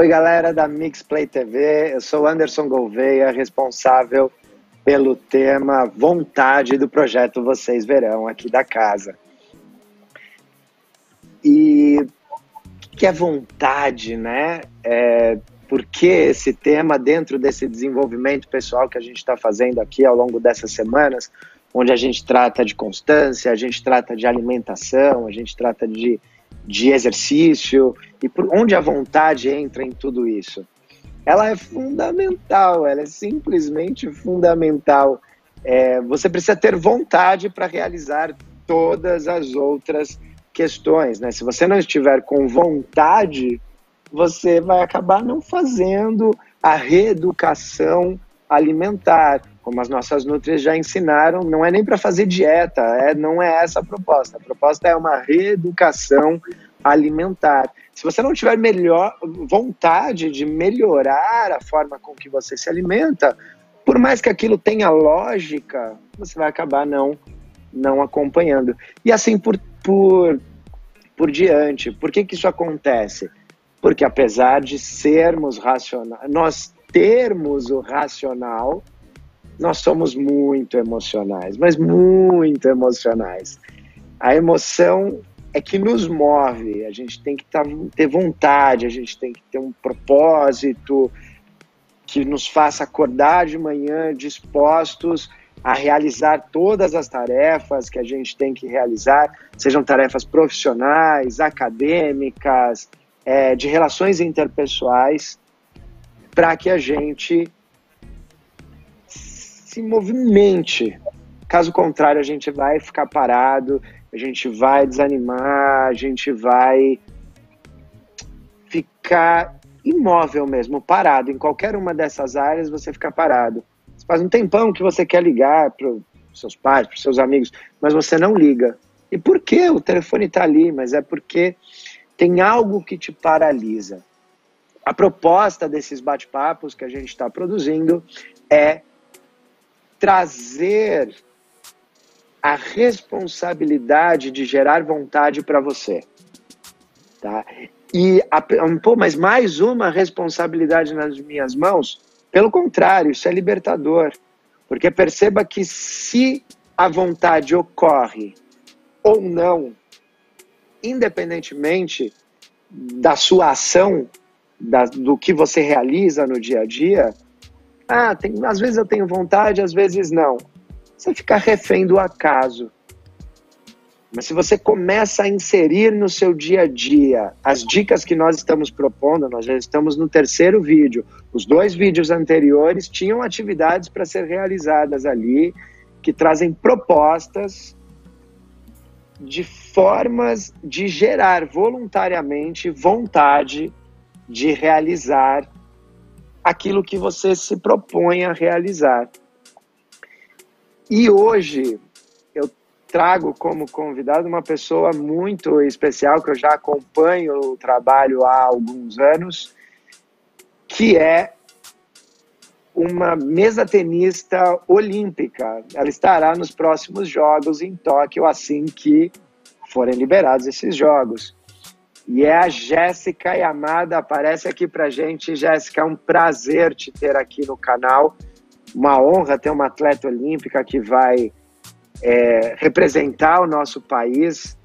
Oi, galera da Mixplay TV. Eu sou Anderson Gouveia, responsável pelo tema Vontade do projeto Vocês Verão aqui da casa. E o que é vontade, né? É, por que esse tema dentro desse desenvolvimento pessoal que a gente está fazendo aqui ao longo dessas semanas, onde a gente trata de constância, a gente trata de alimentação, a gente trata de, de exercício, e por onde a vontade entra em tudo isso? Ela é fundamental, ela é simplesmente fundamental. É, você precisa ter vontade para realizar todas as outras questões, né? Se você não estiver com vontade, você vai acabar não fazendo a reeducação alimentar, como as nossas nutrias já ensinaram, não é nem para fazer dieta, é, não é essa a proposta. A proposta é uma reeducação alimentar. Se você não tiver melhor vontade de melhorar a forma com que você se alimenta, por mais que aquilo tenha lógica, você vai acabar não não acompanhando. E assim por, por, por diante. Por que, que isso acontece? Porque apesar de sermos racionais, nós termos o racional, nós somos muito emocionais, mas muito emocionais. A emoção é que nos move, a gente tem que tá, ter vontade, a gente tem que ter um propósito que nos faça acordar de manhã dispostos a realizar todas as tarefas que a gente tem que realizar, sejam tarefas profissionais, acadêmicas, é, de relações interpessoais, para que a gente se movimente. Caso contrário, a gente vai ficar parado, a gente vai desanimar, a gente vai ficar imóvel mesmo, parado. Em qualquer uma dessas áreas, você fica parado. Faz um tempão que você quer ligar para seus pais, para seus amigos, mas você não liga. E por que o telefone está ali? Mas é porque tem algo que te paralisa. A proposta desses bate-papos que a gente está produzindo é trazer a responsabilidade de gerar vontade para você. Tá? E, a, pô, mas mais uma responsabilidade nas minhas mãos? Pelo contrário, isso é libertador. Porque perceba que se a vontade ocorre ou não, independentemente da sua ação, da, do que você realiza no dia a dia, ah, tem, às vezes eu tenho vontade, às vezes não. Você fica refém do acaso. Mas se você começa a inserir no seu dia a dia as dicas que nós estamos propondo, nós já estamos no terceiro vídeo. Os dois vídeos anteriores tinham atividades para ser realizadas ali, que trazem propostas de formas de gerar voluntariamente vontade de realizar aquilo que você se propõe a realizar. E hoje trago como convidado uma pessoa muito especial que eu já acompanho o trabalho há alguns anos, que é uma mesa tenista olímpica. Ela estará nos próximos Jogos em Tóquio assim que forem liberados esses Jogos. E é a Jéssica Yamada, aparece aqui pra gente. Jéssica, é um prazer te ter aqui no canal. Uma honra ter uma atleta olímpica que vai é, representar o nosso país.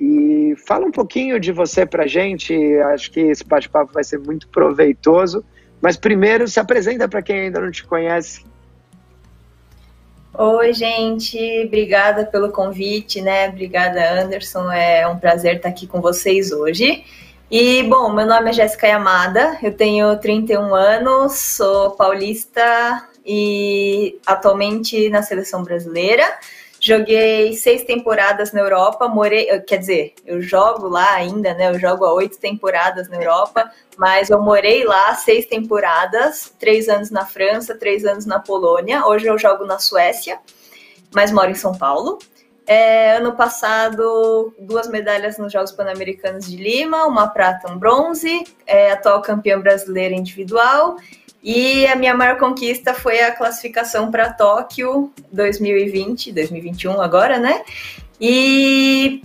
E fala um pouquinho de você para gente. Acho que esse bate-papo vai ser muito proveitoso. Mas primeiro, se apresenta para quem ainda não te conhece. Oi, gente, obrigada pelo convite, né? Obrigada, Anderson. É um prazer estar aqui com vocês hoje. E, bom, meu nome é Jéssica Yamada, eu tenho 31 anos, sou paulista e atualmente na seleção brasileira. Joguei seis temporadas na Europa, morei, quer dizer, eu jogo lá ainda, né? Eu jogo há oito temporadas na Europa, mas eu morei lá seis temporadas, três anos na França, três anos na Polônia. Hoje eu jogo na Suécia, mas moro em São Paulo. É, ano passado, duas medalhas nos Jogos Pan-Americanos de Lima, uma prata, um bronze, é, atual campeã brasileira individual e a minha maior conquista foi a classificação para Tóquio 2020, 2021 agora, né? E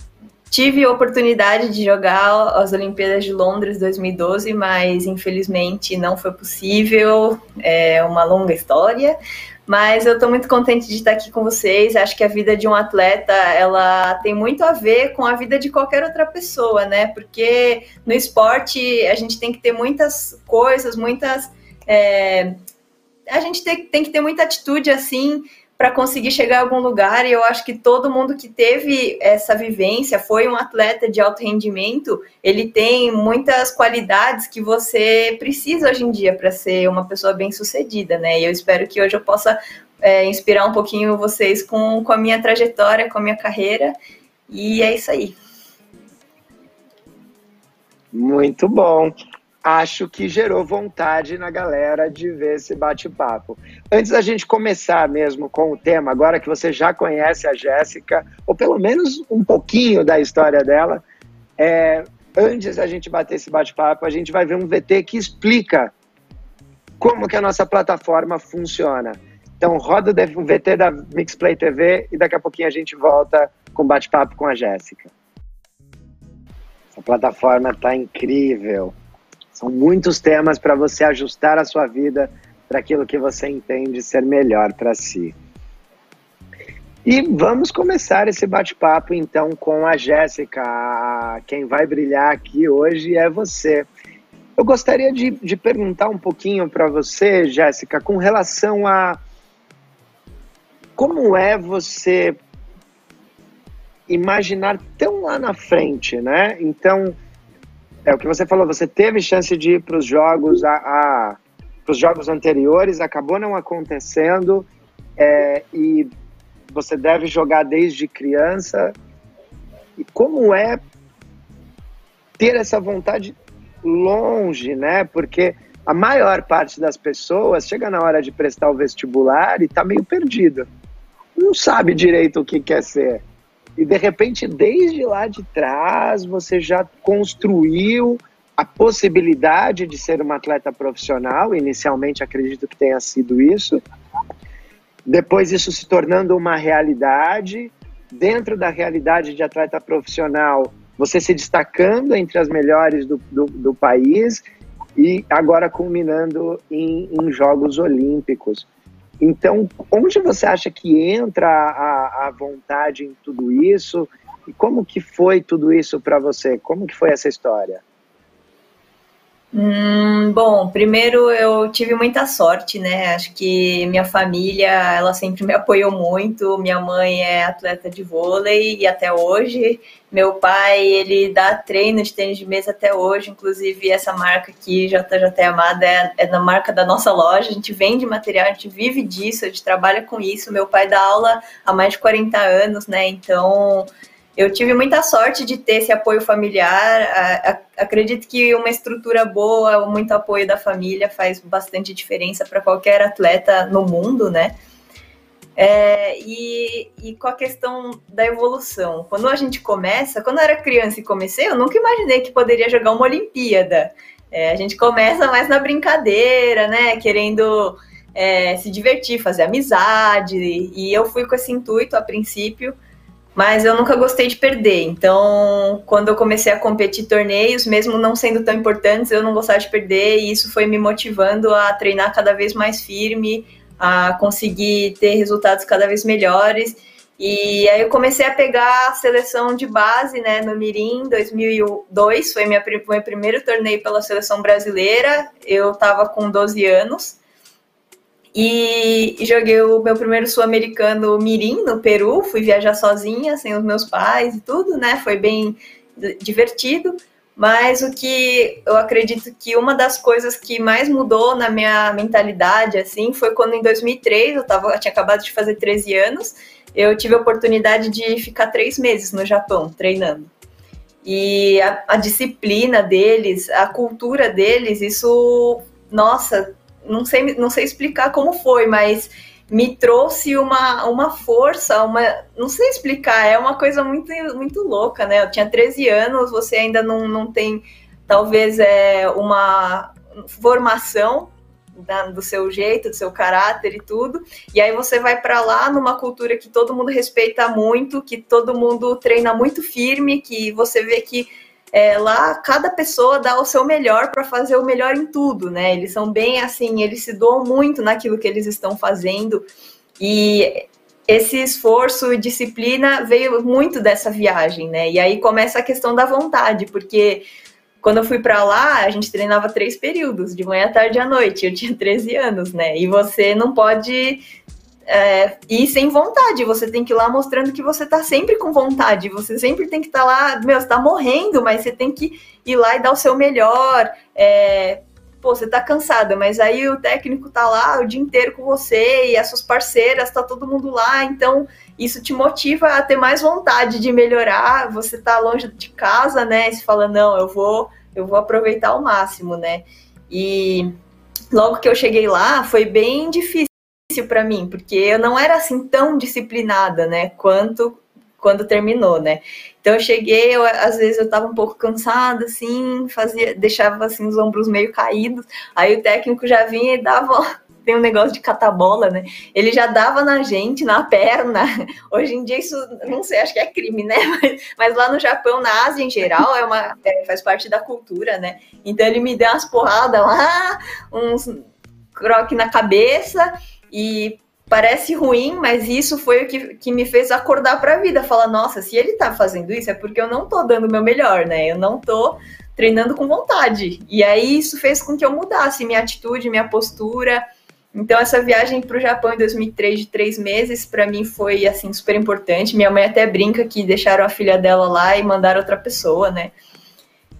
tive a oportunidade de jogar as Olimpíadas de Londres 2012, mas infelizmente não foi possível. É uma longa história. Mas eu estou muito contente de estar aqui com vocês. Acho que a vida de um atleta ela tem muito a ver com a vida de qualquer outra pessoa, né? Porque no esporte a gente tem que ter muitas coisas, muitas. É... a gente tem, tem que ter muita atitude assim para conseguir chegar a algum lugar. E eu acho que todo mundo que teve essa vivência, foi um atleta de alto rendimento, ele tem muitas qualidades que você precisa hoje em dia para ser uma pessoa bem sucedida, né? E eu espero que hoje eu possa é, inspirar um pouquinho vocês com, com a minha trajetória, com a minha carreira. E é isso aí. Muito bom acho que gerou vontade na galera de ver esse bate-papo. Antes da gente começar mesmo com o tema, agora que você já conhece a Jéssica, ou pelo menos um pouquinho da história dela, é, antes da gente bater esse bate-papo, a gente vai ver um VT que explica como que a nossa plataforma funciona. Então roda o VT da Mixplay TV e daqui a pouquinho a gente volta com bate-papo com a Jéssica. Essa plataforma está incrível. São muitos temas para você ajustar a sua vida para aquilo que você entende ser melhor para si. E vamos começar esse bate-papo então com a Jéssica. Quem vai brilhar aqui hoje é você. Eu gostaria de, de perguntar um pouquinho para você, Jéssica, com relação a como é você imaginar tão lá na frente, né? Então, é o que você falou, você teve chance de ir para os jogos a, a jogos anteriores, acabou não acontecendo é, e você deve jogar desde criança. E como é ter essa vontade longe, né? Porque a maior parte das pessoas chega na hora de prestar o vestibular e está meio perdido. Não sabe direito o que quer ser. E de repente, desde lá de trás, você já construiu a possibilidade de ser uma atleta profissional. Inicialmente, acredito que tenha sido isso. Depois, isso se tornando uma realidade. Dentro da realidade de atleta profissional, você se destacando entre as melhores do, do, do país e agora culminando em, em Jogos Olímpicos. Então, onde você acha que entra a, a vontade em tudo isso? E como que foi tudo isso para você? Como que foi essa história? Hum, bom, primeiro eu tive muita sorte, né? Acho que minha família, ela sempre me apoiou muito. Minha mãe é atleta de vôlei e até hoje. Meu pai, ele dá treino de tênis de mesa até hoje. Inclusive, essa marca aqui, JJT Amada, é, é marca da nossa loja. A gente vende material, a gente vive disso, a gente trabalha com isso. Meu pai dá aula há mais de 40 anos, né? Então, eu tive muita sorte de ter esse apoio familiar. Acredito que uma estrutura boa, muito apoio da família faz bastante diferença para qualquer atleta no mundo, né? É, e, e, com a questão da evolução. Quando a gente começa, quando eu era criança e comecei, eu nunca imaginei que poderia jogar uma Olimpíada. É, a gente começa mais na brincadeira, né? Querendo é, se divertir, fazer amizade. E eu fui com esse intuito a princípio mas eu nunca gostei de perder. Então, quando eu comecei a competir torneios, mesmo não sendo tão importantes, eu não gostava de perder e isso foi me motivando a treinar cada vez mais firme, a conseguir ter resultados cada vez melhores. E aí eu comecei a pegar a seleção de base, né, no Mirim 2002, foi minha, meu primeiro torneio pela seleção brasileira. Eu estava com 12 anos. E joguei o meu primeiro sul-americano Mirim no Peru, fui viajar sozinha, sem os meus pais e tudo, né? Foi bem divertido. Mas o que eu acredito que uma das coisas que mais mudou na minha mentalidade, assim, foi quando em 2003, eu, tava, eu tinha acabado de fazer 13 anos, eu tive a oportunidade de ficar três meses no Japão treinando. E a, a disciplina deles, a cultura deles, isso, nossa, não sei, não sei explicar como foi, mas me trouxe uma, uma força, uma. Não sei explicar, é uma coisa muito, muito louca, né? Eu tinha 13 anos, você ainda não, não tem, talvez, é, uma formação da, do seu jeito, do seu caráter e tudo. E aí você vai para lá numa cultura que todo mundo respeita muito, que todo mundo treina muito firme, que você vê que é, lá cada pessoa dá o seu melhor para fazer o melhor em tudo, né? Eles são bem assim, eles se doam muito naquilo que eles estão fazendo. E esse esforço e disciplina veio muito dessa viagem, né? E aí começa a questão da vontade, porque quando eu fui para lá, a gente treinava três períodos, de manhã, tarde e à noite. Eu tinha 13 anos, né? E você não pode é, ir sem vontade. Você tem que ir lá mostrando que você tá sempre com vontade. Você sempre tem que estar tá lá, meu, você tá morrendo, mas você tem que ir lá e dar o seu melhor. É, pô, você tá cansada, mas aí o técnico tá lá o dia inteiro com você e as suas parceiras, tá todo mundo lá, então isso te motiva a ter mais vontade de melhorar. Você tá longe de casa, né? E você fala, não, eu vou, eu vou aproveitar ao máximo, né? E logo que eu cheguei lá, foi bem difícil para mim, porque eu não era assim tão disciplinada, né, quanto quando terminou, né? Então eu cheguei, eu, às vezes eu tava um pouco cansada, assim, fazia, deixava assim os ombros meio caídos. Aí o técnico já vinha e dava, tem um negócio de catabola, né? Ele já dava na gente, na perna. Hoje em dia isso, não sei, acho que é crime, né? Mas, mas lá no Japão, na Ásia em geral, é uma, é, faz parte da cultura, né? Então ele me deu umas porradas lá, uns croque na cabeça e parece ruim, mas isso foi o que, que me fez acordar para a vida. Falar, nossa, se ele tá fazendo isso é porque eu não tô dando o meu melhor, né? Eu não tô treinando com vontade. E aí isso fez com que eu mudasse minha atitude, minha postura. Então essa viagem para o Japão em 2003 de três meses para mim foi assim super importante. Minha mãe até brinca que deixaram a filha dela lá e mandaram outra pessoa, né?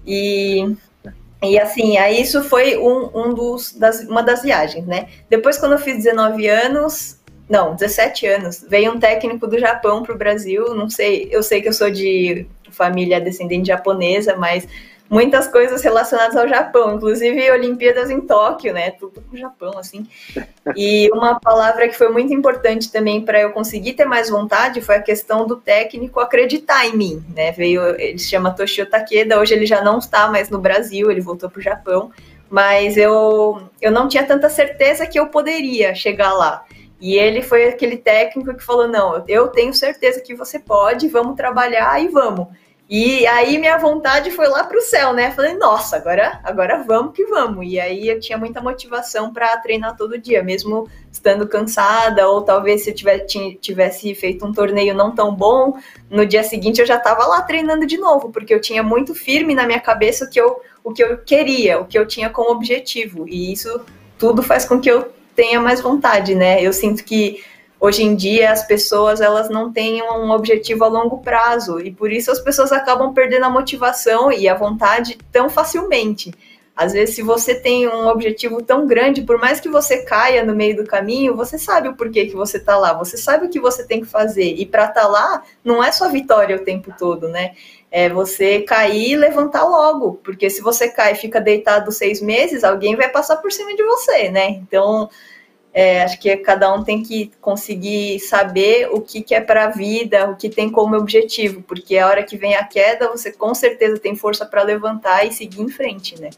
E e assim, aí isso foi um, um dos, das, uma das viagens, né? Depois, quando eu fiz 19 anos, não, 17 anos, veio um técnico do Japão para o Brasil. Não sei, eu sei que eu sou de família descendente japonesa, mas muitas coisas relacionadas ao Japão, inclusive Olimpíadas em Tóquio, né? Tudo com o Japão, assim. E uma palavra que foi muito importante também para eu conseguir ter mais vontade foi a questão do técnico acreditar em mim, né? Veio, ele se chama Toshio Takeda, hoje ele já não está mais no Brasil, ele voltou para o Japão, mas eu, eu não tinha tanta certeza que eu poderia chegar lá. E ele foi aquele técnico que falou: Não, eu tenho certeza que você pode, vamos trabalhar e vamos. E aí minha vontade foi lá para o céu, né? Falei, nossa, agora, agora vamos que vamos. E aí eu tinha muita motivação para treinar todo dia, mesmo estando cansada, ou talvez se eu tivesse, tivesse feito um torneio não tão bom, no dia seguinte eu já estava lá treinando de novo, porque eu tinha muito firme na minha cabeça o que eu, o que eu queria, o que eu tinha como objetivo. E isso tudo faz com que eu tenha mais vontade, né? Eu sinto que hoje em dia as pessoas elas não têm um objetivo a longo prazo e por isso as pessoas acabam perdendo a motivação e a vontade tão facilmente. Às vezes, se você tem um objetivo tão grande, por mais que você caia no meio do caminho, você sabe o porquê que você está lá, você sabe o que você tem que fazer. E para estar tá lá, não é só vitória o tempo todo, né? É você cair e levantar logo, porque se você cai e fica deitado seis meses, alguém vai passar por cima de você, né? Então, é, acho que cada um tem que conseguir saber o que, que é para a vida, o que tem como objetivo, porque a hora que vem a queda, você com certeza tem força para levantar e seguir em frente, né?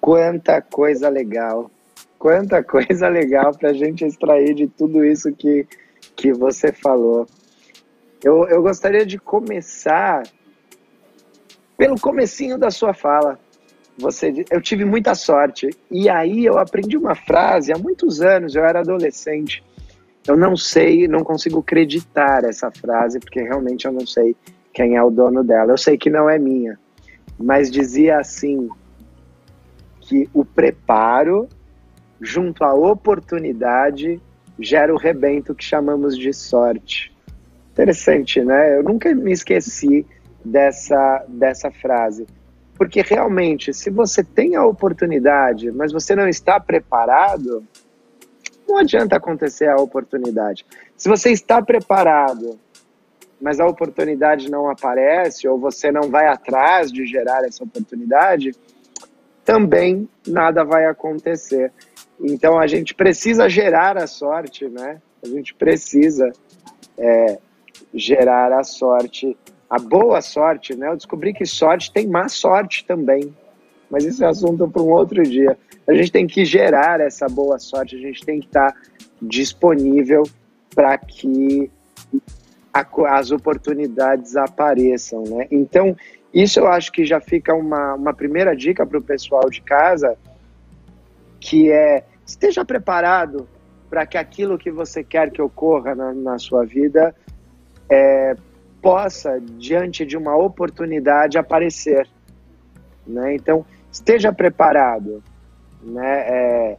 Quanta coisa legal, quanta coisa legal para a gente extrair de tudo isso que, que você falou. Eu, eu gostaria de começar pelo comecinho da sua fala você, eu tive muita sorte. E aí eu aprendi uma frase há muitos anos, eu era adolescente. Eu não sei, não consigo acreditar essa frase, porque realmente eu não sei quem é o dono dela. Eu sei que não é minha, mas dizia assim: que o preparo junto à oportunidade gera o rebento que chamamos de sorte. Interessante, né? Eu nunca me esqueci dessa, dessa frase. Porque realmente, se você tem a oportunidade, mas você não está preparado, não adianta acontecer a oportunidade. Se você está preparado, mas a oportunidade não aparece, ou você não vai atrás de gerar essa oportunidade, também nada vai acontecer. Então a gente precisa gerar a sorte, né? A gente precisa é, gerar a sorte a boa sorte, né? Eu descobri que sorte tem má sorte também. mas isso é assunto para um outro dia. A gente tem que gerar essa boa sorte, a gente tem que estar disponível para que a, as oportunidades apareçam, né? Então, isso eu acho que já fica uma, uma primeira dica para o pessoal de casa, que é esteja preparado para que aquilo que você quer que ocorra na, na sua vida é, possa, diante de uma oportunidade, aparecer. Né? Então, esteja preparado, né? É,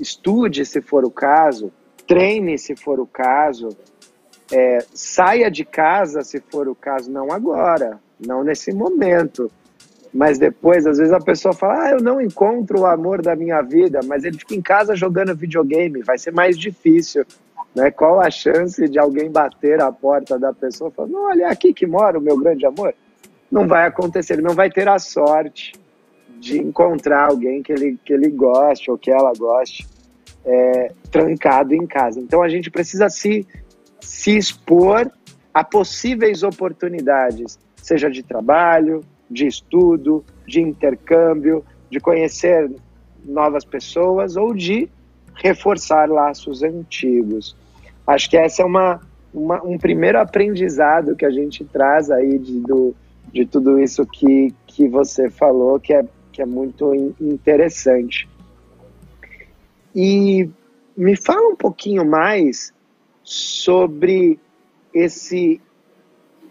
estude se for o caso, treine se for o caso, é, saia de casa se for o caso, não agora, não nesse momento. Mas depois, às vezes a pessoa fala: Ah, eu não encontro o amor da minha vida, mas ele fica em casa jogando videogame, vai ser mais difícil. Né? Qual a chance de alguém bater a porta da pessoa falar: Não, olha, é aqui que mora o meu grande amor? Não vai acontecer, ele não vai ter a sorte de encontrar alguém que ele, que ele goste ou que ela goste é, trancado em casa. Então a gente precisa se, se expor a possíveis oportunidades, seja de trabalho, de estudo, de intercâmbio, de conhecer novas pessoas ou de reforçar laços antigos. Acho que essa é uma, uma um primeiro aprendizado que a gente traz aí de, do, de tudo isso que, que você falou, que é, que é muito interessante. E me fala um pouquinho mais sobre esse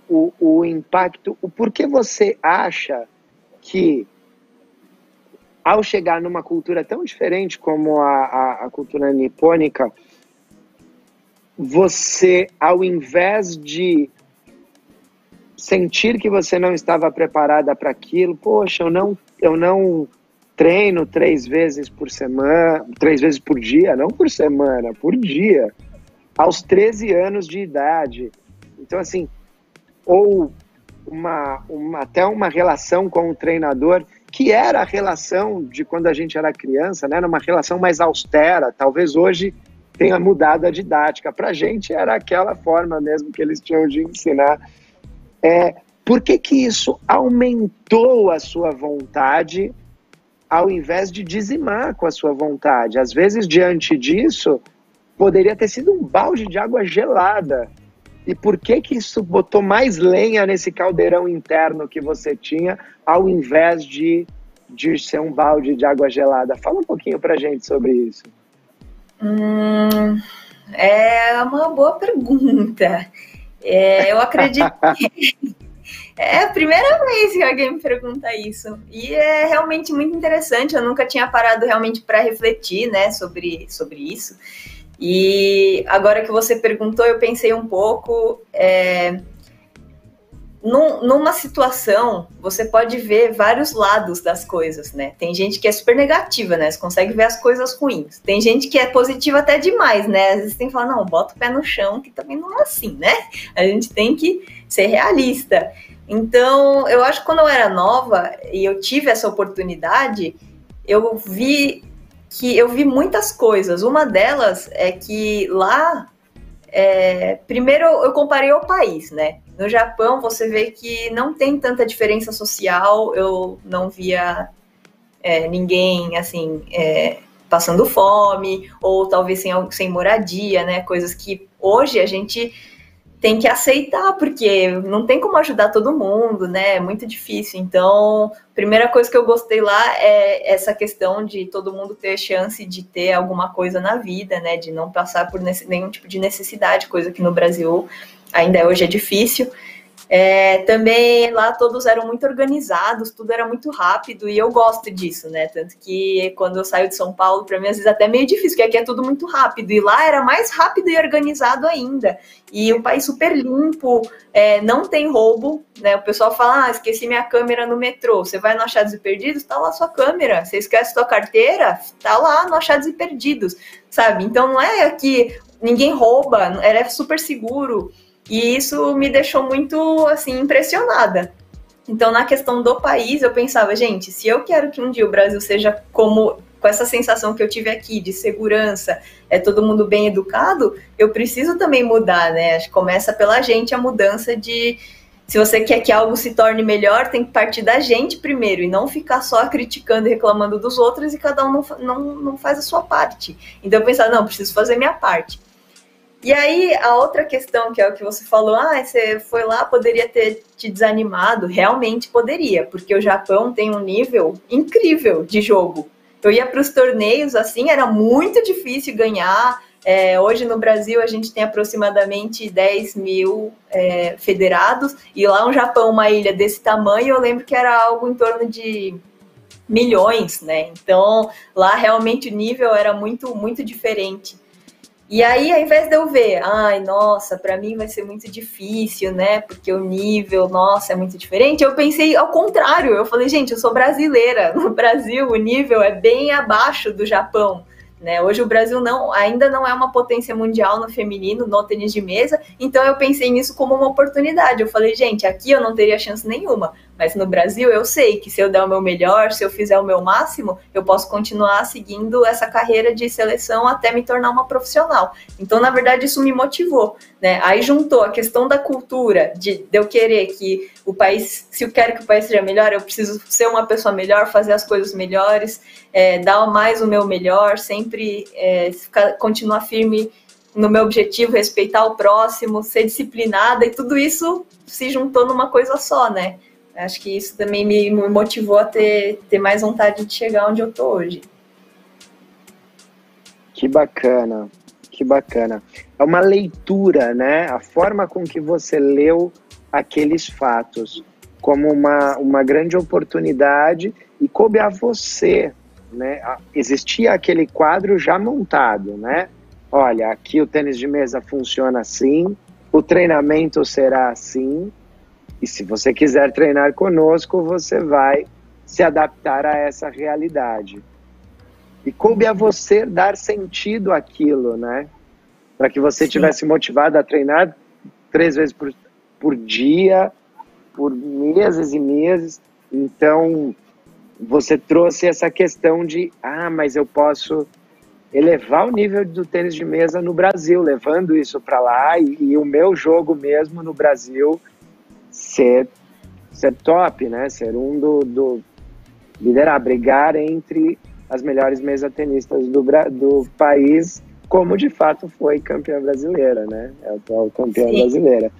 o, o impacto, o porquê você acha que ao chegar numa cultura tão diferente como a, a, a cultura nipônica, você, ao invés de sentir que você não estava preparada para aquilo, poxa, eu não, eu não treino três vezes por semana, três vezes por dia, não por semana, por dia, aos 13 anos de idade. Então, assim, ou uma, uma, até uma relação com o treinador, que era a relação de quando a gente era criança, né? Era uma relação mais austera. Talvez hoje tenha mudado a didática. Para a gente era aquela forma mesmo que eles tinham de ensinar. É, por que, que isso aumentou a sua vontade ao invés de dizimar com a sua vontade? Às vezes, diante disso, poderia ter sido um balde de água gelada e por que que isso botou mais lenha nesse caldeirão interno que você tinha, ao invés de, de ser um balde de água gelada? Fala um pouquinho pra gente sobre isso. Hum, é uma boa pergunta. É, eu acredito que é a primeira vez que alguém me pergunta isso. E é realmente muito interessante. Eu nunca tinha parado realmente para refletir né, sobre, sobre isso. E agora que você perguntou, eu pensei um pouco. É, num, numa situação, você pode ver vários lados das coisas, né? Tem gente que é super negativa, né? Você consegue ver as coisas ruins. Tem gente que é positiva até demais, né? Às vezes tem que falar, não, bota o pé no chão, que também não é assim, né? A gente tem que ser realista. Então, eu acho que quando eu era nova e eu tive essa oportunidade, eu vi que eu vi muitas coisas. Uma delas é que lá, é, primeiro eu comparei ao país, né? No Japão você vê que não tem tanta diferença social. Eu não via é, ninguém assim é, passando fome ou talvez sem, sem moradia, né? Coisas que hoje a gente tem que aceitar, porque não tem como ajudar todo mundo, né? É muito difícil. Então, primeira coisa que eu gostei lá é essa questão de todo mundo ter chance de ter alguma coisa na vida, né? De não passar por nenhum tipo de necessidade, coisa que no Brasil ainda hoje é difícil. É, também lá todos eram muito organizados, tudo era muito rápido e eu gosto disso, né? Tanto que quando eu saio de São Paulo, para mim às vezes é até meio difícil, porque aqui é tudo muito rápido e lá era mais rápido e organizado ainda. E o país super limpo, é, não tem roubo, né? O pessoal fala: ah, esqueci minha câmera no metrô. Você vai no Achados e Perdidos, tá lá sua câmera. Você esquece sua carteira, tá lá no Achados e Perdidos, sabe? Então não é que ninguém rouba, era super seguro. E isso me deixou muito, assim, impressionada. Então, na questão do país, eu pensava, gente, se eu quero que um dia o Brasil seja como com essa sensação que eu tive aqui de segurança, é todo mundo bem educado, eu preciso também mudar, né? Começa pela gente a mudança de, se você quer que algo se torne melhor, tem que partir da gente primeiro e não ficar só criticando e reclamando dos outros e cada um não, não, não faz a sua parte. Então eu pensava, não, preciso fazer minha parte. E aí, a outra questão, que é o que você falou, ah, você foi lá, poderia ter te desanimado. Realmente poderia, porque o Japão tem um nível incrível de jogo. Eu ia para os torneios, assim, era muito difícil ganhar. É, hoje no Brasil a gente tem aproximadamente 10 mil é, federados, e lá no Japão, uma ilha desse tamanho, eu lembro que era algo em torno de milhões, né? Então lá realmente o nível era muito, muito diferente. E aí, ao invés de eu ver, ai, nossa, para mim vai ser muito difícil, né? Porque o nível, nossa, é muito diferente. Eu pensei ao contrário. Eu falei, gente, eu sou brasileira. No Brasil, o nível é bem abaixo do Japão. Né? Hoje o Brasil não, ainda não é uma potência mundial no feminino, no tênis de mesa, então eu pensei nisso como uma oportunidade. Eu falei, gente, aqui eu não teria chance nenhuma, mas no Brasil eu sei que se eu der o meu melhor, se eu fizer o meu máximo, eu posso continuar seguindo essa carreira de seleção até me tornar uma profissional. Então, na verdade, isso me motivou. Né? Aí juntou a questão da cultura, de, de eu querer que o país, se eu quero que o país seja melhor, eu preciso ser uma pessoa melhor, fazer as coisas melhores, é, dar mais o meu melhor, sempre é, ficar, continuar firme no meu objetivo, respeitar o próximo, ser disciplinada, e tudo isso se juntou numa coisa só, né? Acho que isso também me motivou a ter, ter mais vontade de chegar onde eu tô hoje. Que bacana, que bacana. É uma leitura, né? A forma com que você leu aqueles fatos como uma, uma grande oportunidade e coube a você, né? Existia aquele quadro já montado, né? Olha, aqui o tênis de mesa funciona assim, o treinamento será assim, e se você quiser treinar conosco, você vai se adaptar a essa realidade. E coube a você dar sentido àquilo, né? Para que você Sim. tivesse motivado a treinar três vezes por, por dia, por meses e meses. Então, você trouxe essa questão de, ah, mas eu posso elevar o nível do tênis de mesa no Brasil, levando isso para lá e, e, o meu jogo mesmo no Brasil ser, ser top, né? Ser um do, do liderar, brigar entre as melhores mesa tenistas do, do país, como de fato foi campeã brasileira, né? É a atual campeã Sim. brasileira.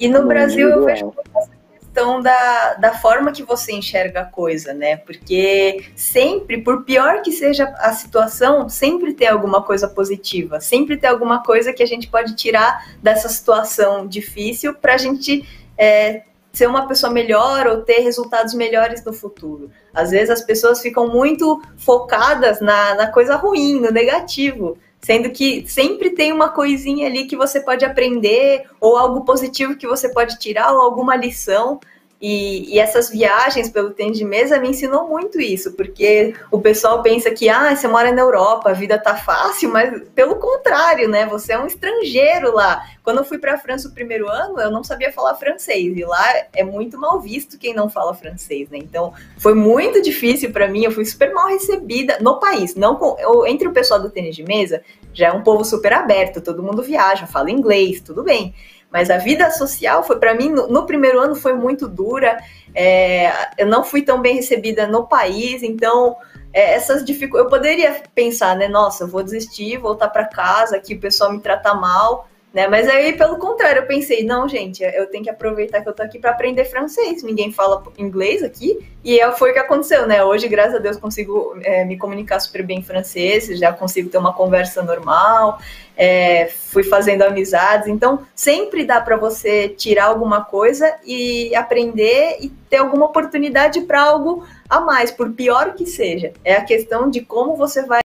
E no, no Brasil individual. eu vejo essa questão da, da forma que você enxerga a coisa, né? Porque sempre, por pior que seja a situação, sempre tem alguma coisa positiva, sempre tem alguma coisa que a gente pode tirar dessa situação difícil para a gente é, ser uma pessoa melhor ou ter resultados melhores no futuro. Às vezes as pessoas ficam muito focadas na, na coisa ruim, no negativo, sendo que sempre tem uma coisinha ali que você pode aprender, ou algo positivo que você pode tirar, ou alguma lição. E, e, essas viagens pelo tênis de mesa me ensinou muito isso, porque o pessoal pensa que ah, você mora na Europa, a vida tá fácil, mas pelo contrário, né? Você é um estrangeiro lá. Quando eu fui para a França o primeiro ano, eu não sabia falar francês, e lá é muito mal visto quem não fala francês, né? Então foi muito difícil para mim, eu fui super mal recebida no país, não com, eu, entre o pessoal do tênis de mesa, já é um povo super aberto, todo mundo viaja, fala inglês, tudo bem. Mas a vida social foi para mim no, no, primeiro ano foi muito dura. É, eu não fui tão bem recebida no país, então é, essas dificuldades. Eu poderia pensar, né? Nossa, eu vou desistir, voltar para casa, que o pessoal me trata mal. Né? Mas aí, pelo contrário, eu pensei, não, gente, eu tenho que aproveitar que eu tô aqui para aprender francês. Ninguém fala inglês aqui. E é, foi o que aconteceu, né? Hoje, graças a Deus, consigo é, me comunicar super bem em francês, já consigo ter uma conversa normal, é, fui fazendo amizades. Então, sempre dá para você tirar alguma coisa e aprender e ter alguma oportunidade para algo a mais, por pior que seja. É a questão de como você vai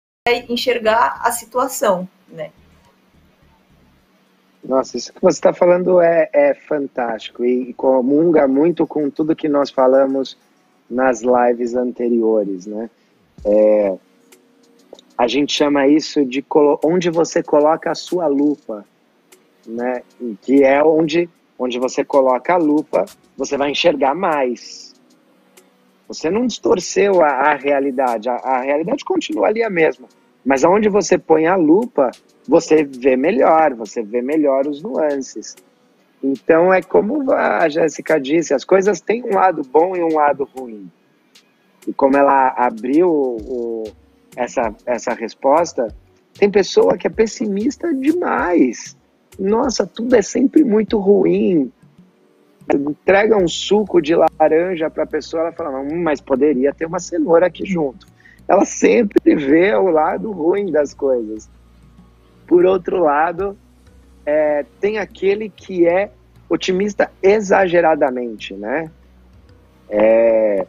enxergar a situação, né? Nossa, isso que você está falando é, é fantástico e comunga muito com tudo que nós falamos nas lives anteriores, né? É, a gente chama isso de onde você coloca a sua lupa, né? Que é onde, onde você coloca a lupa, você vai enxergar mais. Você não distorceu a, a realidade, a, a realidade continua ali a mesma, mas aonde você põe a lupa, você vê melhor, você vê melhor os nuances. Então é como a Jéssica disse, as coisas têm um lado bom e um lado ruim. E como ela abriu o, essa, essa resposta, tem pessoa que é pessimista demais. Nossa, tudo é sempre muito ruim. Entrega um suco de laranja para a pessoa, ela fala, hum, mas poderia ter uma cenoura aqui junto. Ela sempre vê o lado ruim das coisas. Por outro lado, é, tem aquele que é otimista exageradamente, né? É,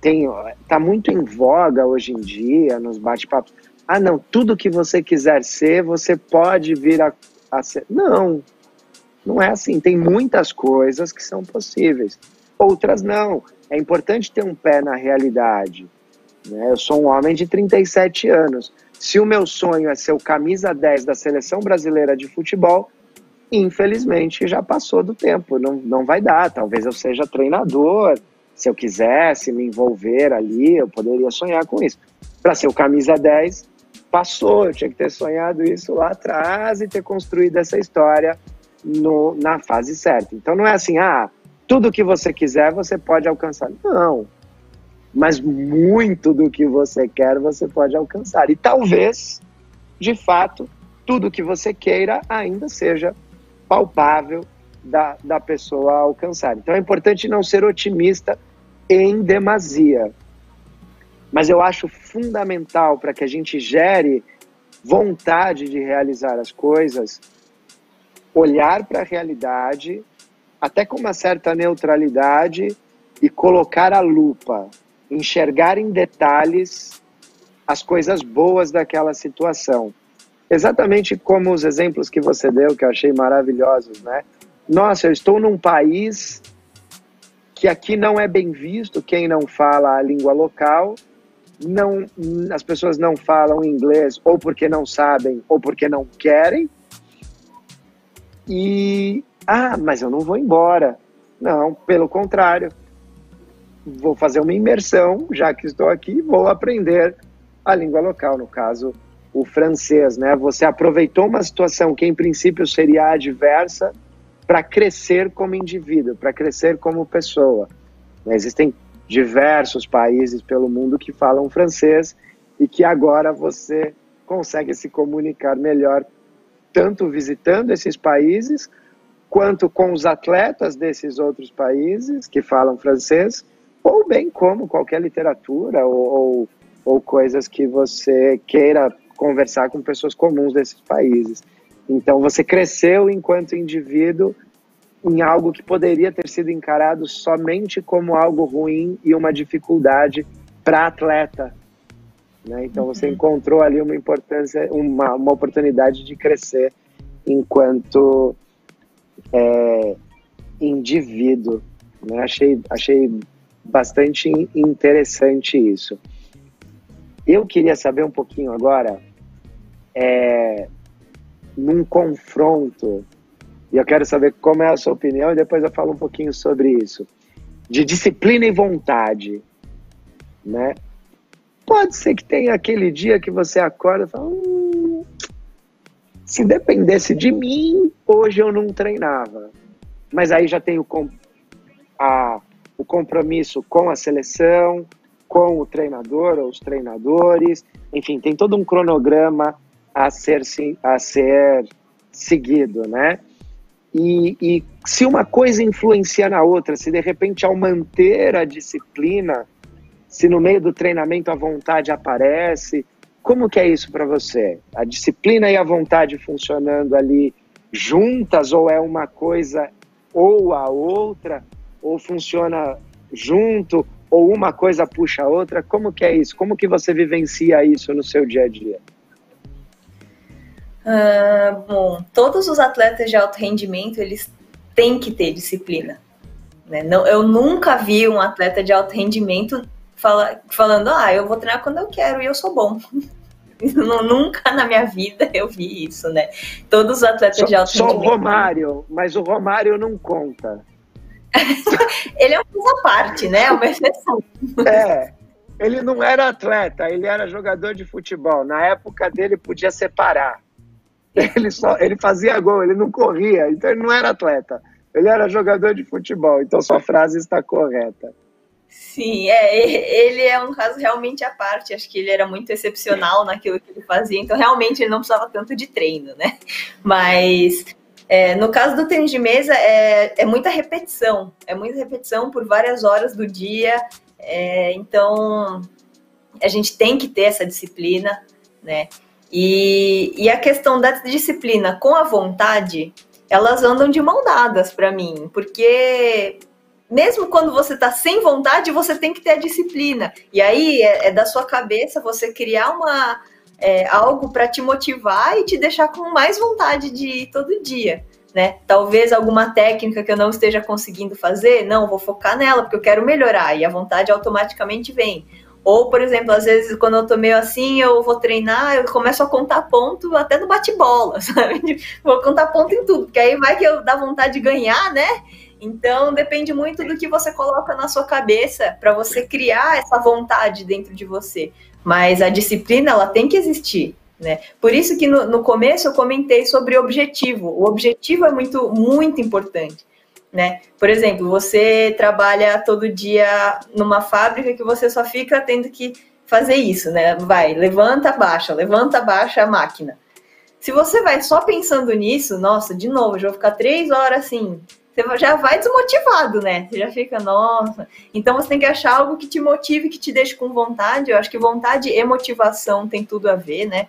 tem, tá muito em voga hoje em dia nos bate-papos. Ah, não, tudo que você quiser ser, você pode vir a, a ser. Não, não é assim. Tem muitas coisas que são possíveis, outras não. É importante ter um pé na realidade. Né? Eu sou um homem de 37 anos. Se o meu sonho é ser o camisa 10 da seleção brasileira de futebol, infelizmente já passou do tempo, não, não vai dar. Talvez eu seja treinador, se eu quisesse me envolver ali, eu poderia sonhar com isso. Para ser o camisa 10, passou, eu tinha que ter sonhado isso lá atrás e ter construído essa história no, na fase certa. Então não é assim, ah, tudo que você quiser você pode alcançar. Não. Mas muito do que você quer você pode alcançar. E talvez, de fato, tudo que você queira ainda seja palpável da, da pessoa alcançar. Então é importante não ser otimista em demasia. Mas eu acho fundamental para que a gente gere vontade de realizar as coisas, olhar para a realidade, até com uma certa neutralidade, e colocar a lupa, enxergar em detalhes as coisas boas daquela situação. Exatamente como os exemplos que você deu, que eu achei maravilhosos, né? Nossa, eu estou num país que aqui não é bem visto quem não fala a língua local, não, as pessoas não falam inglês ou porque não sabem ou porque não querem. E ah, mas eu não vou embora. Não, pelo contrário. Vou fazer uma imersão, já que estou aqui, vou aprender a língua local, no caso, o francês, né? Você aproveitou uma situação que em princípio seria adversa para crescer como indivíduo, para crescer como pessoa. Existem diversos países pelo mundo que falam francês e que agora você consegue se comunicar melhor tanto visitando esses países quanto com os atletas desses outros países que falam francês, ou bem como qualquer literatura ou, ou, ou coisas que você queira conversar com pessoas comuns desses países. Então você cresceu enquanto indivíduo em algo que poderia ter sido encarado somente como algo ruim e uma dificuldade para atleta. Né? Então você uhum. encontrou ali uma importância, uma, uma oportunidade de crescer enquanto é, indivíduo. Né? Achei, achei bastante interessante isso. Eu queria saber um pouquinho agora é, num confronto, e eu quero saber como é a sua opinião, e depois eu falo um pouquinho sobre isso, de disciplina e vontade, né? Pode ser que tenha aquele dia que você acorda e fala, hum, se dependesse de mim, hoje eu não treinava. Mas aí já tem o, a, o compromisso com a seleção, com o treinador ou os treinadores, enfim, tem todo um cronograma a ser, a ser seguido, né? E, e se uma coisa influencia na outra, se de repente ao manter a disciplina, se no meio do treinamento a vontade aparece, como que é isso para você? A disciplina e a vontade funcionando ali juntas ou é uma coisa ou a outra ou funciona junto ou uma coisa puxa a outra? Como que é isso? Como que você vivencia isso no seu dia a dia? Uh, bom, todos os atletas de alto rendimento, eles têm que ter disciplina. Né? Não, eu nunca vi um atleta de alto rendimento fala, falando, ah, eu vou treinar quando eu quero e eu sou bom. nunca na minha vida eu vi isso, né? Todos os atletas só, de alto só rendimento. Só o Romário, mas o Romário não conta. ele é uma parte, né? É uma exceção. É, ele não era atleta, ele era jogador de futebol. Na época dele podia separar. Ele, só, ele fazia gol, ele não corria, então ele não era atleta. Ele era jogador de futebol, então sua frase está correta. Sim, é, ele é um caso realmente à parte. Acho que ele era muito excepcional naquilo que ele fazia, então realmente ele não precisava tanto de treino, né? Mas é, no caso do tênis de mesa, é, é muita repetição, é muita repetição por várias horas do dia. É, então a gente tem que ter essa disciplina, né? E, e a questão da disciplina com a vontade, elas andam de mão dadas para mim, porque mesmo quando você está sem vontade, você tem que ter a disciplina. E aí é, é da sua cabeça você criar uma é, algo para te motivar e te deixar com mais vontade de ir todo dia. Né? Talvez alguma técnica que eu não esteja conseguindo fazer, não, vou focar nela porque eu quero melhorar e a vontade automaticamente vem. Ou, por exemplo, às vezes quando eu tô meio assim, eu vou treinar, eu começo a contar ponto até no bate-bola, sabe? Vou contar ponto em tudo, porque aí vai que eu dá vontade de ganhar, né? Então depende muito do que você coloca na sua cabeça para você criar essa vontade dentro de você. Mas a disciplina ela tem que existir. Né? Por isso que no, no começo eu comentei sobre objetivo. O objetivo é muito, muito importante. Né? Por exemplo, você trabalha todo dia numa fábrica que você só fica tendo que fazer isso, né? Vai, levanta, baixa, levanta, baixa a máquina. Se você vai só pensando nisso, nossa, de novo, já vou ficar três horas assim, você já vai desmotivado, né? Você já fica, nossa. Então você tem que achar algo que te motive, que te deixe com vontade. Eu acho que vontade e motivação tem tudo a ver, né?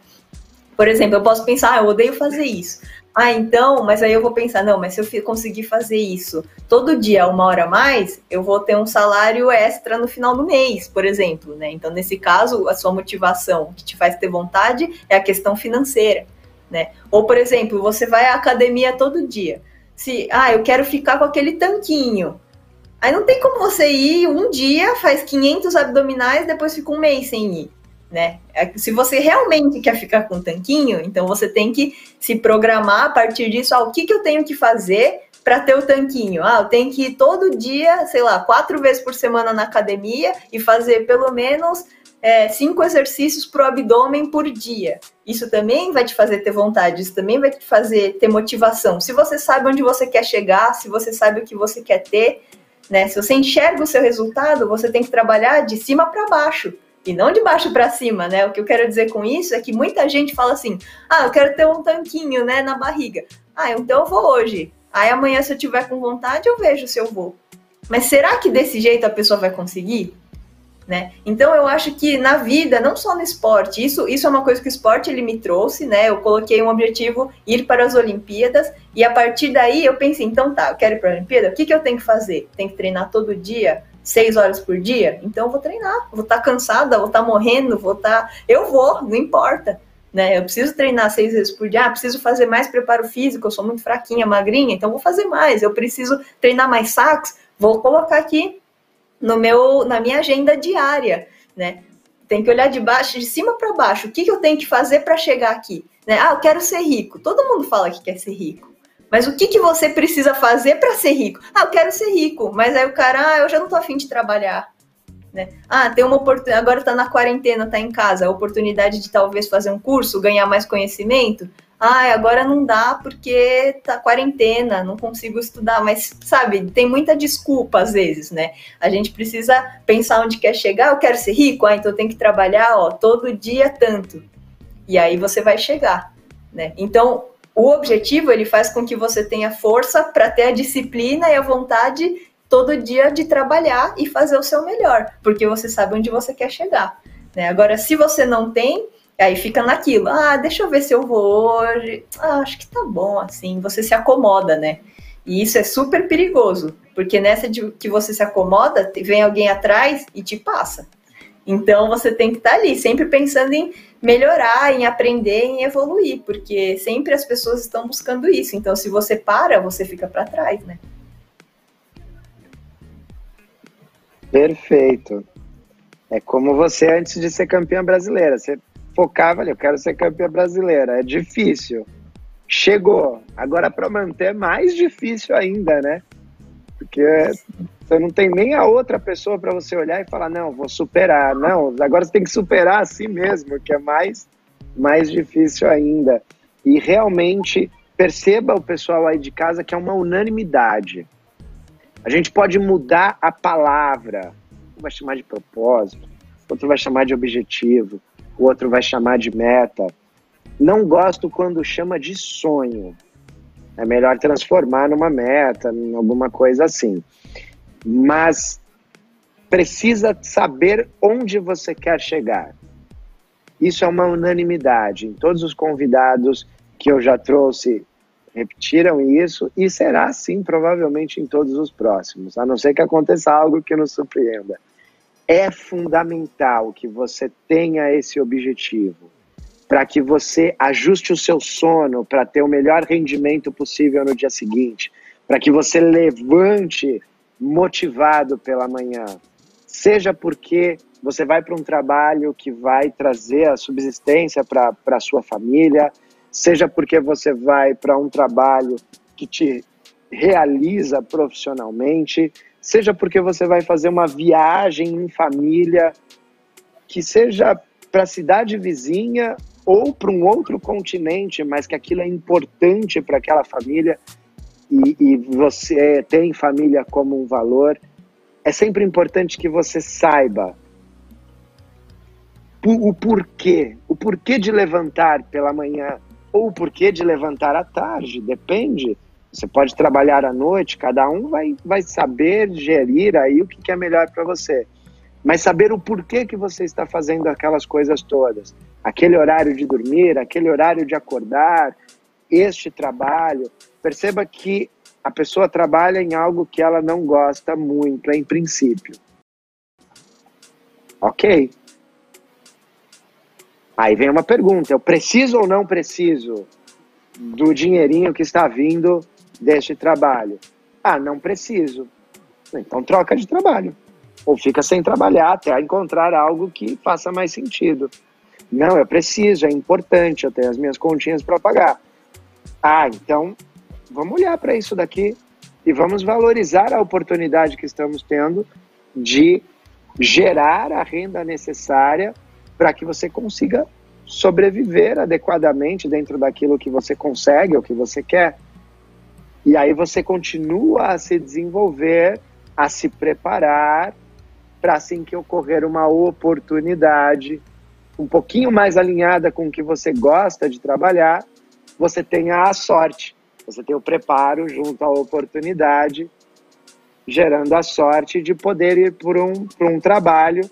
Por exemplo, eu posso pensar, ah, eu odeio fazer isso. Ah, então, mas aí eu vou pensar, não, mas se eu conseguir fazer isso todo dia, uma hora a mais, eu vou ter um salário extra no final do mês, por exemplo, né? Então, nesse caso, a sua motivação que te faz ter vontade é a questão financeira, né? Ou, por exemplo, você vai à academia todo dia se, ah, eu quero ficar com aquele tanquinho. Aí não tem como você ir um dia, faz 500 abdominais, depois fica um mês sem ir, né? É se você realmente quer ficar com tanquinho, então você tem que se programar a partir disso, ah, o que, que eu tenho que fazer para ter o tanquinho? Ah, eu tenho que ir todo dia, sei lá, quatro vezes por semana na academia e fazer pelo menos é, cinco exercícios para o abdômen por dia. Isso também vai te fazer ter vontade, isso também vai te fazer ter motivação. Se você sabe onde você quer chegar, se você sabe o que você quer ter, né? Se você enxerga o seu resultado, você tem que trabalhar de cima para baixo e não de baixo para cima, né? O que eu quero dizer com isso é que muita gente fala assim: "Ah, eu quero ter um tanquinho, né, na barriga. Ah, então eu vou hoje. Aí amanhã se eu tiver com vontade, eu vejo se eu vou. Mas será que desse jeito a pessoa vai conseguir? Né? Então eu acho que na vida, não só no esporte, isso, isso é uma coisa que o esporte ele me trouxe, né? Eu coloquei um objetivo ir para as Olimpíadas e a partir daí eu pensei, então tá, eu quero ir para a Olimpíada, o que, que eu tenho que fazer? Tem que treinar todo dia, seis horas por dia? Então eu vou treinar, vou estar tá cansada, vou estar tá morrendo, vou estar, tá... eu vou, não importa. Né, eu preciso treinar seis vezes por dia, ah, preciso fazer mais preparo físico, eu sou muito fraquinha, magrinha, então vou fazer mais. Eu preciso treinar mais sacos, vou colocar aqui no meu, na minha agenda diária, né? Tem que olhar de baixo, de cima para baixo. O que, que eu tenho que fazer para chegar aqui? Né? Ah, eu quero ser rico. Todo mundo fala que quer ser rico. Mas o que, que você precisa fazer para ser rico? Ah, eu quero ser rico. Mas aí o cara, ah, eu já não tô afim de trabalhar. Né? Ah, tem uma oportunidade, agora tá na quarentena, tá em casa, a oportunidade de talvez fazer um curso, ganhar mais conhecimento ah, agora não dá porque tá quarentena, não consigo estudar, mas sabe, tem muita desculpa às vezes, né? A gente precisa pensar onde quer chegar, eu quero ser rico, ah, então tem que trabalhar, ó, todo dia tanto. E aí você vai chegar, né? Então, o objetivo ele faz com que você tenha força para ter a disciplina e a vontade todo dia de trabalhar e fazer o seu melhor, porque você sabe onde você quer chegar. Né? Agora, se você não tem, Aí fica naquilo, ah, deixa eu ver se eu vou hoje. Ah, acho que tá bom assim. Você se acomoda, né? E isso é super perigoso, porque nessa de que você se acomoda, vem alguém atrás e te passa. Então você tem que estar tá ali, sempre pensando em melhorar, em aprender, em evoluir, porque sempre as pessoas estão buscando isso. Então se você para, você fica para trás, né? Perfeito. É como você antes de ser campeã brasileira. Você focava ali, eu quero ser campeã brasileira. É difícil. Chegou. Agora, para manter, é mais difícil ainda, né? Porque você não tem nem a outra pessoa para você olhar e falar, não, vou superar. Não, agora você tem que superar a si mesmo, que é mais, mais difícil ainda. E realmente perceba o pessoal aí de casa que é uma unanimidade. A gente pode mudar a palavra. Um vai chamar de propósito, outro vai chamar de objetivo, o outro vai chamar de meta. Não gosto quando chama de sonho. É melhor transformar numa meta, em alguma coisa assim. Mas precisa saber onde você quer chegar. Isso é uma unanimidade. Em todos os convidados que eu já trouxe repetiram isso e será assim provavelmente em todos os próximos, a não ser que aconteça algo que nos surpreenda. É fundamental que você tenha esse objetivo para que você ajuste o seu sono para ter o melhor rendimento possível no dia seguinte, para que você levante motivado pela manhã, seja porque você vai para um trabalho que vai trazer a subsistência para a sua família, seja porque você vai para um trabalho que te realiza profissionalmente, seja porque você vai fazer uma viagem em família, que seja para a cidade vizinha ou para um outro continente, mas que aquilo é importante para aquela família e, e você tem família como um valor, é sempre importante que você saiba o porquê, o porquê de levantar pela manhã ou o porquê de levantar à tarde, depende. Você pode trabalhar à noite, cada um vai, vai saber gerir aí o que, que é melhor para você. Mas saber o porquê que você está fazendo aquelas coisas todas. Aquele horário de dormir, aquele horário de acordar, este trabalho. Perceba que a pessoa trabalha em algo que ela não gosta muito, em princípio. Ok? Aí vem uma pergunta: eu preciso ou não preciso do dinheirinho que está vindo deste trabalho? Ah, não preciso. Então troca de trabalho. Ou fica sem trabalhar até encontrar algo que faça mais sentido. Não, eu preciso, é importante, eu tenho as minhas continhas para pagar. Ah, então vamos olhar para isso daqui e vamos valorizar a oportunidade que estamos tendo de gerar a renda necessária para que você consiga sobreviver adequadamente dentro daquilo que você consegue ou que você quer. E aí você continua a se desenvolver, a se preparar para assim que ocorrer uma oportunidade um pouquinho mais alinhada com o que você gosta de trabalhar, você tenha a sorte, você tem o preparo junto à oportunidade, gerando a sorte de poder ir por um, por um trabalho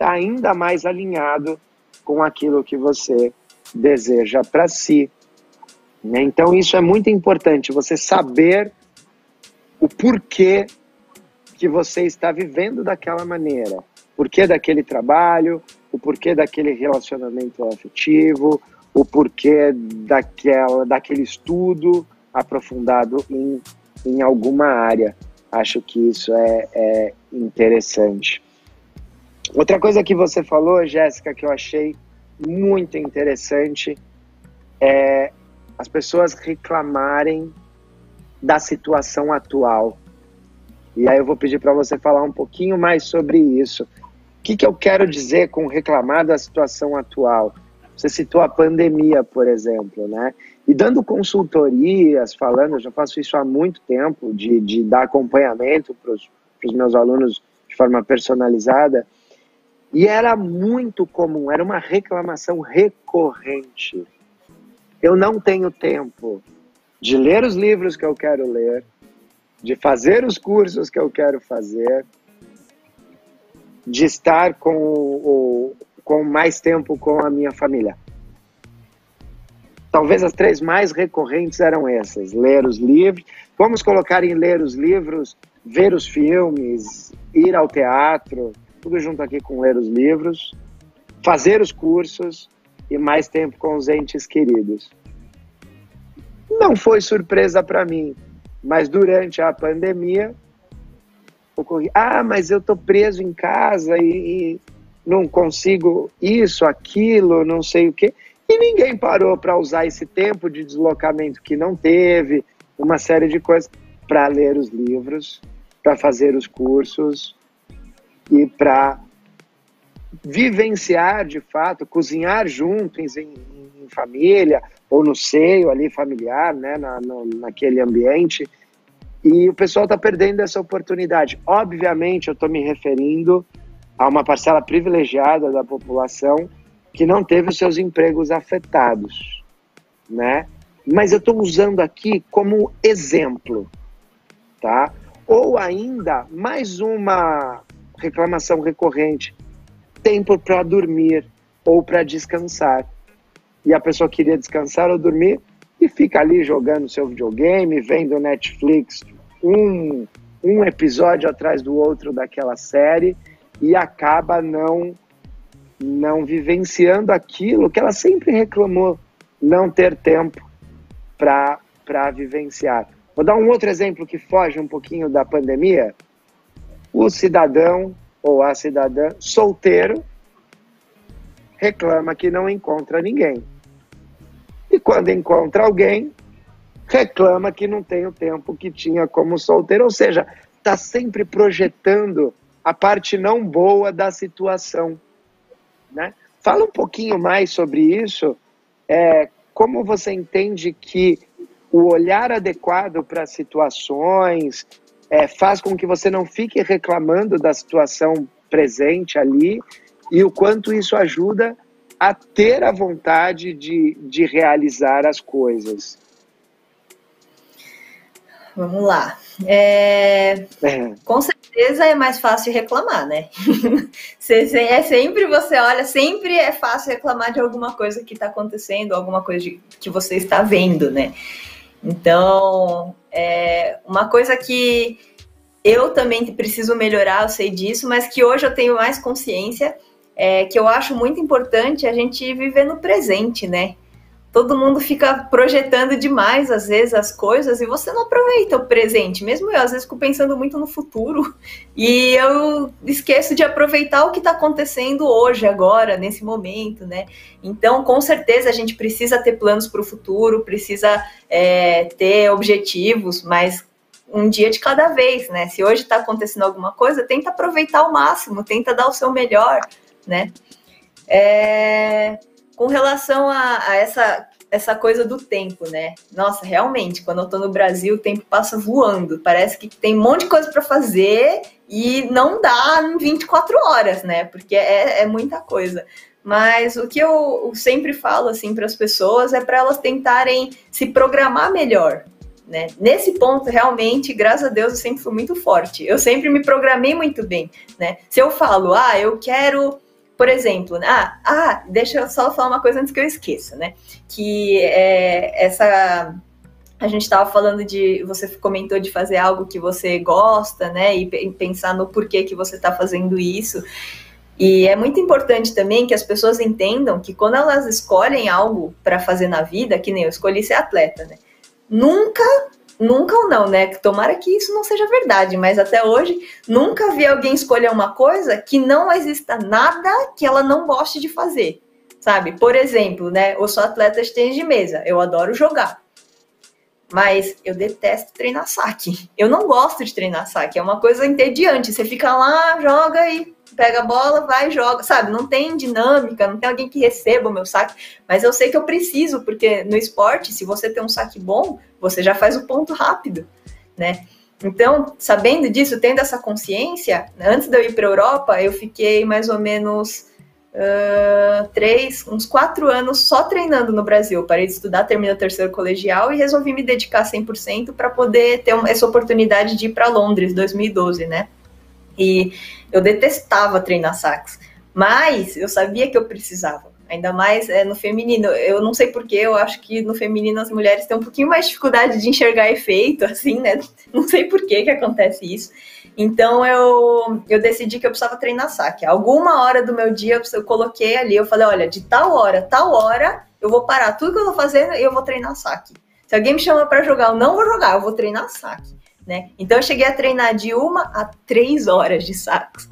está ainda mais alinhado com aquilo que você deseja para si. Né? Então, isso é muito importante, você saber o porquê que você está vivendo daquela maneira. Porquê daquele trabalho, o porquê daquele relacionamento afetivo, o porquê daquela, daquele estudo aprofundado em, em alguma área. Acho que isso é, é interessante. Outra coisa que você falou, Jéssica, que eu achei muito interessante é as pessoas reclamarem da situação atual. E aí eu vou pedir para você falar um pouquinho mais sobre isso. O que, que eu quero dizer com reclamar da situação atual? Você citou a pandemia, por exemplo, né? E dando consultorias, falando, eu já faço isso há muito tempo, de, de dar acompanhamento para os meus alunos de forma personalizada. E era muito comum, era uma reclamação recorrente. Eu não tenho tempo de ler os livros que eu quero ler, de fazer os cursos que eu quero fazer, de estar com, o, com mais tempo com a minha família. Talvez as três mais recorrentes eram essas: ler os livros. Vamos colocar em ler os livros, ver os filmes, ir ao teatro, tudo junto aqui com ler os livros, fazer os cursos e mais tempo com os entes queridos. Não foi surpresa para mim, mas durante a pandemia ocorri, ah, mas eu tô preso em casa e, e não consigo isso, aquilo, não sei o quê. E ninguém parou para usar esse tempo de deslocamento que não teve, uma série de coisas, para ler os livros, para fazer os cursos, e para vivenciar de fato, cozinhar juntos em, em, família ou no seio ali familiar, né, na, no, naquele ambiente. E o pessoal está perdendo essa oportunidade. Obviamente, eu estou me referindo a uma parcela privilegiada da população que não teve os seus empregos afetados, né? Mas eu estou usando aqui como exemplo, tá? Ou ainda mais uma reclamação recorrente: tempo para dormir ou para descansar. E a pessoa queria descansar ou dormir e fica ali jogando seu videogame, vendo Netflix, um, um episódio atrás do outro daquela série e acaba não não vivenciando aquilo que ela sempre reclamou não ter tempo para vivenciar. Vou dar um outro exemplo que foge um pouquinho da pandemia. O cidadão ou a cidadã solteiro reclama que não encontra ninguém. E quando encontra alguém, reclama que não tem o tempo que tinha como solteiro. Ou seja, está sempre projetando a parte não boa da situação. Né? Fala um pouquinho mais sobre isso. É, como você entende que o olhar adequado para situações é, faz com que você não fique reclamando da situação presente ali e o quanto isso ajuda a ter a vontade de, de realizar as coisas. Vamos lá. É, é. Com certeza é mais fácil reclamar, né? é sempre você olha, sempre é fácil reclamar de alguma coisa que está acontecendo, alguma coisa que você está vendo, né? Então, é uma coisa que eu também preciso melhorar, eu sei disso, mas que hoje eu tenho mais consciência, é que eu acho muito importante a gente viver no presente, né? Todo mundo fica projetando demais, às vezes, as coisas e você não aproveita o presente. Mesmo eu, às vezes, fico pensando muito no futuro e eu esqueço de aproveitar o que está acontecendo hoje, agora, nesse momento, né? Então, com certeza, a gente precisa ter planos para o futuro, precisa é, ter objetivos, mas um dia de cada vez, né? Se hoje está acontecendo alguma coisa, tenta aproveitar ao máximo, tenta dar o seu melhor, né? É, com relação a, a, essa, essa coisa do tempo, né? Nossa, realmente, quando eu tô no Brasil, o tempo passa voando. Parece que tem um monte de coisa para fazer e não dá em 24 horas, né? Porque é, é muita coisa. Mas o que eu sempre falo assim para as pessoas é para elas tentarem se programar melhor, né? Nesse ponto, realmente, graças a Deus, eu sempre fui muito forte. Eu sempre me programei muito bem, né? Se eu falo, ah, eu quero por exemplo, né? ah, ah, deixa eu só falar uma coisa antes que eu esqueça, né? Que é, essa a gente estava falando de você comentou de fazer algo que você gosta, né? E pensar no porquê que você está fazendo isso. E é muito importante também que as pessoas entendam que quando elas escolhem algo para fazer na vida, que nem eu escolhi ser atleta, né? Nunca nunca ou não, né? Tomara que isso não seja verdade, mas até hoje nunca vi alguém escolher uma coisa que não exista nada que ela não goste de fazer, sabe? Por exemplo, né? Eu sou atleta de tênis de mesa, eu adoro jogar. Mas eu detesto treinar saque. Eu não gosto de treinar saque. É uma coisa entediante. Você fica lá, joga e pega a bola, vai e joga, sabe? Não tem dinâmica, não tem alguém que receba o meu saque, mas eu sei que eu preciso, porque no esporte, se você tem um saque bom, você já faz o ponto rápido, né? Então, sabendo disso, tendo essa consciência, antes de eu ir para a Europa, eu fiquei mais ou menos uh, três, uns quatro anos só treinando no Brasil. Parei de estudar, terminei o terceiro colegial e resolvi me dedicar 100% para poder ter essa oportunidade de ir para Londres, 2012, né? E eu detestava treinar sax, mas eu sabia que eu precisava. Ainda mais é, no feminino. Eu não sei porquê, eu acho que no feminino as mulheres têm um pouquinho mais de dificuldade de enxergar efeito, assim, né? Não sei por que que acontece isso. Então eu, eu decidi que eu precisava treinar saque. Alguma hora do meu dia eu coloquei ali, eu falei, olha, de tal hora, tal hora, eu vou parar tudo que eu tô fazendo e eu vou treinar saque. Se alguém me chama para jogar, eu não vou jogar, eu vou treinar saque né? Então eu cheguei a treinar de uma a três horas de sax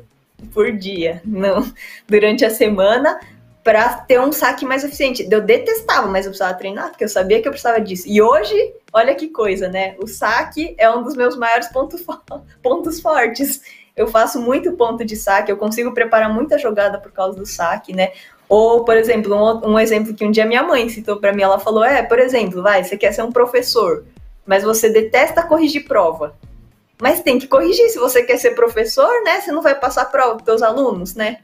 por dia, não, durante a semana, para ter um saque mais eficiente. Eu detestava, mas eu precisava treinar, porque eu sabia que eu precisava disso. E hoje, olha que coisa, né? O saque é um dos meus maiores pontos, pontos fortes. eu faço muito ponto de saque, eu consigo preparar muita jogada por causa do saque, né? Ou, por exemplo, um, um exemplo que um dia minha mãe citou para mim, ela falou: é, por exemplo, vai, você quer ser um professor, mas você detesta corrigir prova. Mas tem que corrigir se você quer ser professor, né? Você não vai passar prova para os alunos, né?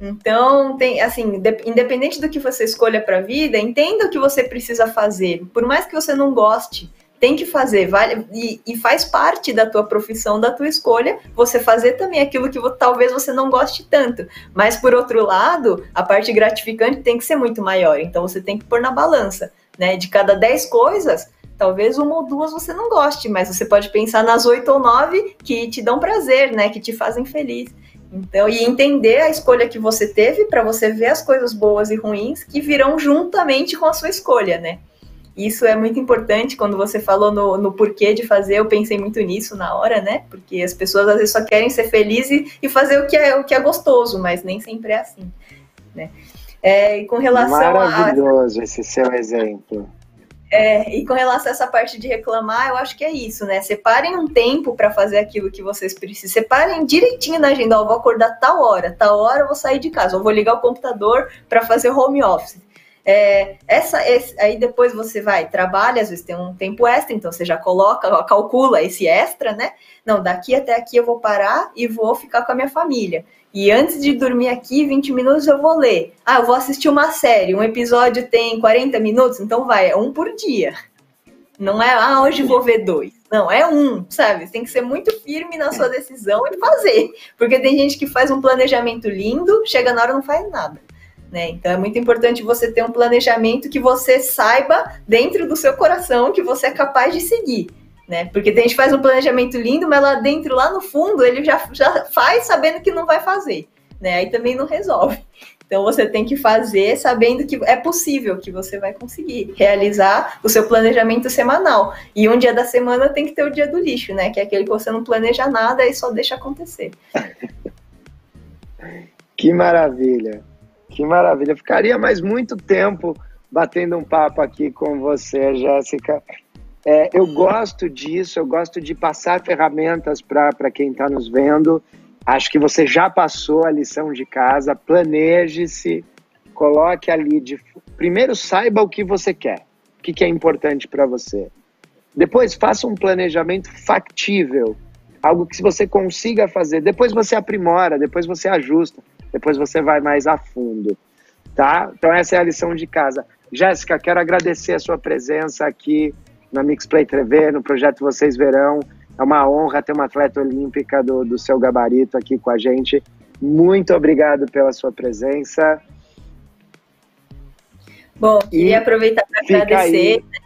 Então, tem assim, independente do que você escolha para a vida, entenda o que você precisa fazer. Por mais que você não goste, tem que fazer, vale, e, e, faz parte da tua profissão, da tua escolha, você fazer também aquilo que talvez você não goste tanto. Mas, por outro lado, a parte gratificante tem que ser muito maior. Então, você tem que pôr na balança, né? De cada 10 coisas, talvez uma ou duas você não goste, mas você pode pensar nas oito ou nove que te dão prazer, né? Que te fazem feliz. Então, e entender a escolha que você teve para você ver as coisas boas e ruins que virão juntamente com a sua escolha, né? Isso é muito importante quando você falou no, no porquê de fazer, eu pensei muito nisso na hora, né? Porque as pessoas às vezes só querem ser felizes e fazer o que é, o que é gostoso, mas nem sempre é assim, né? É, e com relação Maravilhoso a... esse seu exemplo. É, e com relação a essa parte de reclamar, eu acho que é isso, né? Separem um tempo para fazer aquilo que vocês precisam. Separem direitinho na agenda. Ó, vou acordar tal hora, tal hora eu vou sair de casa, ou vou ligar o computador para fazer home office. É, essa, esse, aí depois você vai, trabalha, às vezes tem um tempo extra, então você já coloca, calcula esse extra, né? Não, daqui até aqui eu vou parar e vou ficar com a minha família. E antes de dormir aqui, 20 minutos eu vou ler. Ah, eu vou assistir uma série, um episódio tem 40 minutos, então vai, é um por dia. Não é, ah, hoje vou ver dois. Não, é um, sabe? Tem que ser muito firme na sua decisão e fazer. Porque tem gente que faz um planejamento lindo, chega na hora e não faz nada. Né? Então é muito importante você ter um planejamento que você saiba dentro do seu coração que você é capaz de seguir. Né? Porque tem gente faz um planejamento lindo, mas lá dentro, lá no fundo, ele já, já faz sabendo que não vai fazer. Né? Aí também não resolve. Então você tem que fazer sabendo que é possível que você vai conseguir realizar o seu planejamento semanal. E um dia da semana tem que ter o dia do lixo, né? Que é aquele que você não planeja nada e só deixa acontecer. que maravilha! Que maravilha. ficaria mais muito tempo batendo um papo aqui com você, Jéssica. É, eu gosto disso, eu gosto de passar ferramentas para quem está nos vendo. Acho que você já passou a lição de casa. Planeje-se, coloque ali. De... Primeiro, saiba o que você quer, o que, que é importante para você. Depois, faça um planejamento factível, algo que você consiga fazer. Depois você aprimora, depois você ajusta depois você vai mais a fundo, tá? Então essa é a lição de casa. Jéssica, quero agradecer a sua presença aqui na Mixplay TV, no projeto Vocês Verão. É uma honra ter uma atleta olímpica do, do seu gabarito aqui com a gente. Muito obrigado pela sua presença. Bom, queria aproveitar para agradecer. Aí.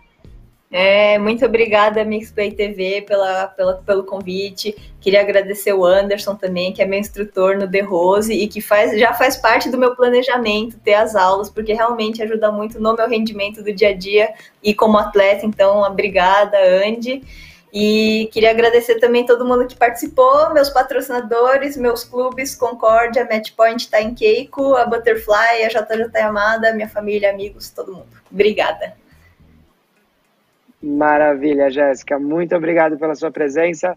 É, muito obrigada, Mixplay TV, pela, pela, pelo convite. Queria agradecer o Anderson também, que é meu instrutor no The Rose e que faz, já faz parte do meu planejamento ter as aulas, porque realmente ajuda muito no meu rendimento do dia a dia e como atleta. Então, obrigada, Andy. E queria agradecer também todo mundo que participou, meus patrocinadores, meus clubes, Concórdia, Matchpoint, Time Keiko, a Butterfly, a JJ Amada, minha família, amigos, todo mundo. Obrigada. Maravilha, Jéssica. Muito obrigado pela sua presença.